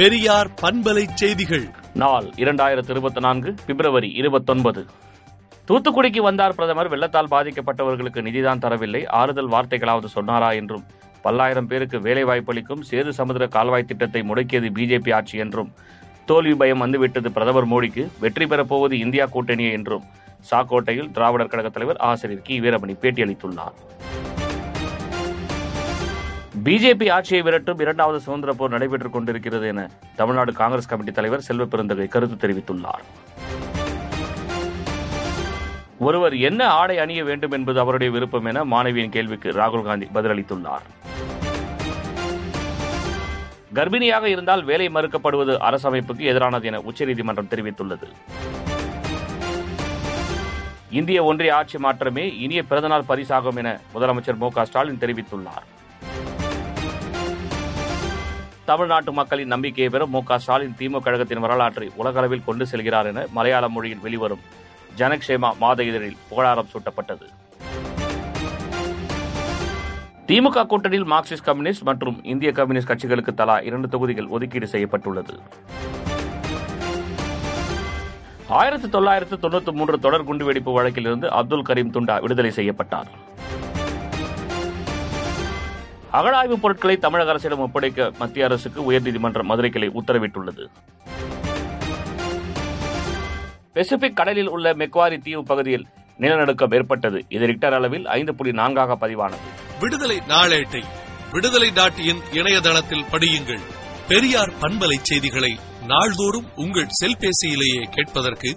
பெரியார் பண்பலை செய்திகள். நாள் இரண்டாயிரத்து இருபத்தி நான்கு பிப்ரவரி இருபத்தொன்பது. தூத்துக்குடிக்கு வந்தார் பிரதமர். வெள்ளத்தால் பாதிக்கப்பட்டவர்களுக்கு நிதிதான் தரவில்லை. ஆறுதல் வார்த்தைகளாவது சொன்னாரா என்றும். பல்லாயிரம் பேருக்கு வேலை வாய்ப்பளிக்கும் சேது சமுதிர கால்வாய் திட்டத்தை முடக்கியது பிஜேபி ஆட்சி என்றும். தோல்வி பயம் வந்துவிட்டது பிரதமர் மோடிக்கு. வெற்றி பெறப்போவது இந்தியா கூட்டணியே என்றும். சாக்கோட்டையில் திராவிடர் கழக தலைவர் ஆசிரியர் கி. வீரமணி பேட்டியளித்துள்ளார். பிஜேபி ஆட்சியை விரட்டும் இரண்டாவது சுதந்திர போர் நடைபெற்றுக் கொண்டிருக்கிறது என தமிழ்நாடு காங்கிரஸ் கமிட்டி தலைவர் செல்வ பெருந்தகை கருத்து தெரிவித்துள்ளார். ஒருவர் என்ன ஆடை அணிய வேண்டும் என்பது அவருடைய விருப்பம் என மாணவியின் கேள்விக்கு ராகுல் காந்தி பதிலளித்துள்ளார். கர்ப்பிணியாக இருந்தால் வேலை மறுக்கப்படுவது அரசமைப்புக்கு எதிரானது என உச்சநீதிமன்றம் தெரிவித்துள்ளது. இந்திய ஒன்றிய ஆட்சி மாற்றமே இனிய பிறந்தநாள் பரிசாகும் என முதலமைச்சர் மு க ஸ்டாலின் தெரிவித்துள்ளார். தமிழ்நாட்டு மக்களின் நம்பிக்கையை பெற மு க ஸ்டாலின் திமுக கழகத்தின் வரலாற்றை உலகளவில் கொண்டு செல்கிறார் என மலையாள மொழியில் வெளிவரும் ஜனக்ஷேமா மாத இதழில் புகழாரம் சூட்டப்பட்டது. திமுக கூட்டணியில் மார்க்சிஸ்ட் கம்யூனிஸ்ட் மற்றும் இந்திய கம்யூனிஸ்ட் கட்சிகளுக்கு தலா இரண்டு தொகுதிகள் ஒதுக்கீடு செய்யப்பட்டுள்ளது. ஆயிரத்தி தொள்ளாயிரத்து தொண்ணூத்தி மூன்று தொடர் குண்டுவெடிப்பு வழக்கிலிருந்து அப்துல் கரீம் துண்டா விடுதலை செய்யப்பட்டார். அகழாய்வு பொருட்களை தமிழக அரசிடம் ஒப்படைக்க மத்திய அரசுக்கு உயர்நீதிமன்ற மதுரை கிளை உத்தரவிட்டுள்ளது. பெசிபிக் கடலில் உள்ள மெக்வாரி தீவு பகுதியில் நிலநடுக்கம் ஏற்பட்டது. இது ரிக்டர் அளவில் ஐந்து புள்ளி நான்காக பதிவானது. விடுதலை நாளேட்டை விடுதலை டாட் இன் இணையதளத்தில் படியுங்கள். பெரியார் பண்பலை செய்திகளை நாள்தோறும் உங்கள் செல்பேசியிலேயே கேட்பதற்கு